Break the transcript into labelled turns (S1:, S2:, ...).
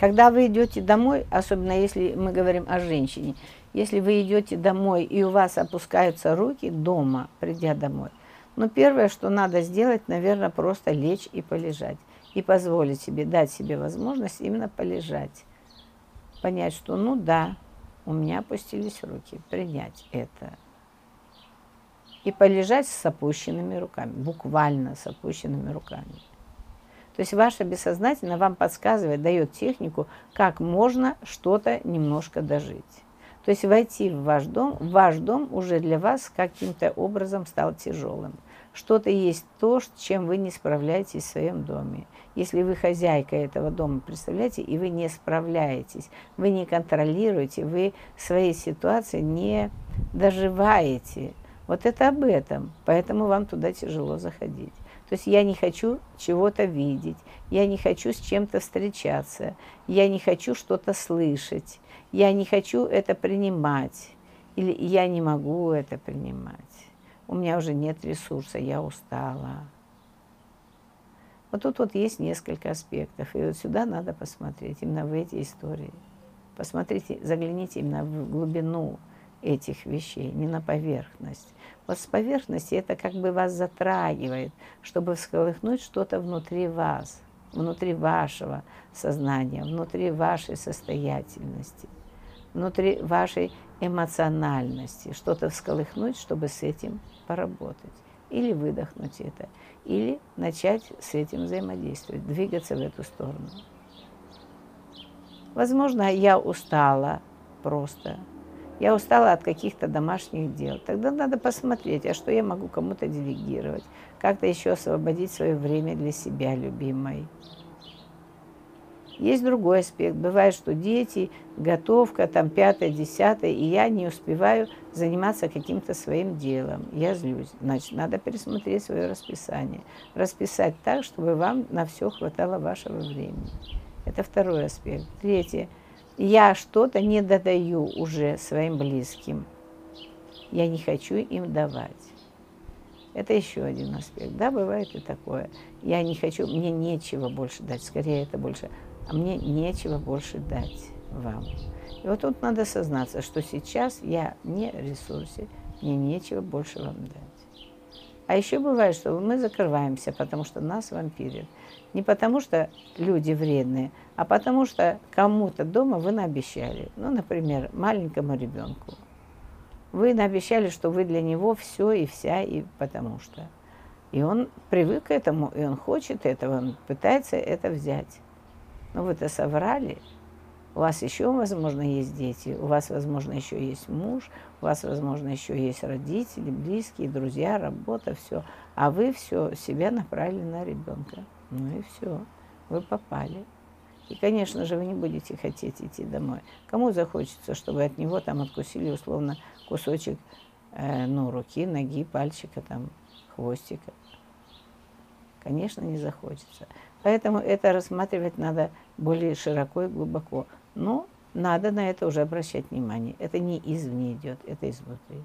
S1: Когда вы идете домой, особенно если мы говорим о женщине, если вы идете домой и у вас опускаются руки дома, придя домой, ну, первое, что надо сделать, наверное, просто лечь и полежать. И позволить себе, дать себе возможность именно полежать. Понять, что, ну да, у меня опустились руки, принять это. И полежать с опущенными руками, буквально с опущенными руками. То есть ваше бессознательно вам подсказывает, дает технику, как можно что-то немножко дожить. То есть войти в ваш дом, ваш дом уже для вас каким-то образом стал тяжелым. Что-то есть то, чем вы не справляетесь в своем доме. Если вы хозяйка этого дома, представляете, и вы не справляетесь, вы не контролируете, вы своей ситуации не доживаете. Вот это об этом. Поэтому вам туда тяжело заходить. То есть я не хочу чего-то видеть, я не хочу с чем-то встречаться, я не хочу что-то слышать, я не хочу это принимать, или я не могу это принимать. У меня уже нет ресурса, я устала. Вот тут вот есть несколько аспектов, и вот сюда надо посмотреть, именно в эти истории. Посмотрите, загляните именно в глубину этих вещей, не на поверхность. Вот с поверхности это как бы вас затрагивает, чтобы всколыхнуть что-то внутри вас, внутри вашего сознания, внутри вашей состоятельности, внутри вашей эмоциональности, что-то всколыхнуть, чтобы с этим поработать. Или выдохнуть это, или начать с этим взаимодействовать, двигаться в эту сторону. Возможно, я устала просто, я устала от каких-то домашних дел. Тогда надо посмотреть, а что я могу кому-то делегировать, как-то еще освободить свое время для себя, любимой. Есть другой аспект. Бывает, что дети, готовка, там, пятое, десятое, и я не успеваю заниматься каким-то своим делом. Я злюсь. Значит, надо пересмотреть свое расписание. Расписать так, чтобы вам на все хватало вашего времени. Это второй аспект. Третье – я что-то не додаю уже своим близким. Я не хочу им давать. Это еще один аспект. Да, бывает и такое. Я не хочу, мне нечего больше дать. Скорее, это больше, а мне нечего больше дать вам. И вот тут надо сознаться, что сейчас я не ресурсе, мне нечего больше вам дать. А еще бывает, что мы закрываемся, потому что нас вампирят. Не потому что люди вредные, а потому что кому-то дома вы наобещали. Ну, например, маленькому ребенку. Вы наобещали, что вы для него все и вся, и потому что. И он привык к этому, и он хочет этого, он пытается это взять. Но вы-то соврали. У вас еще, возможно, есть дети, у вас, возможно, еще есть муж, у вас, возможно, еще есть родители, близкие, друзья, работа, все. А вы все себя направили на ребенка. Ну и все, вы попали. И, конечно же, вы не будете хотеть идти домой. Кому захочется, чтобы от него там откусили условно кусочек э, ну, руки, ноги, пальчика, там, хвостика? Конечно, не захочется. Поэтому это рассматривать надо более широко и глубоко. Но надо на это уже обращать внимание. Это не извне идет, это изнутри.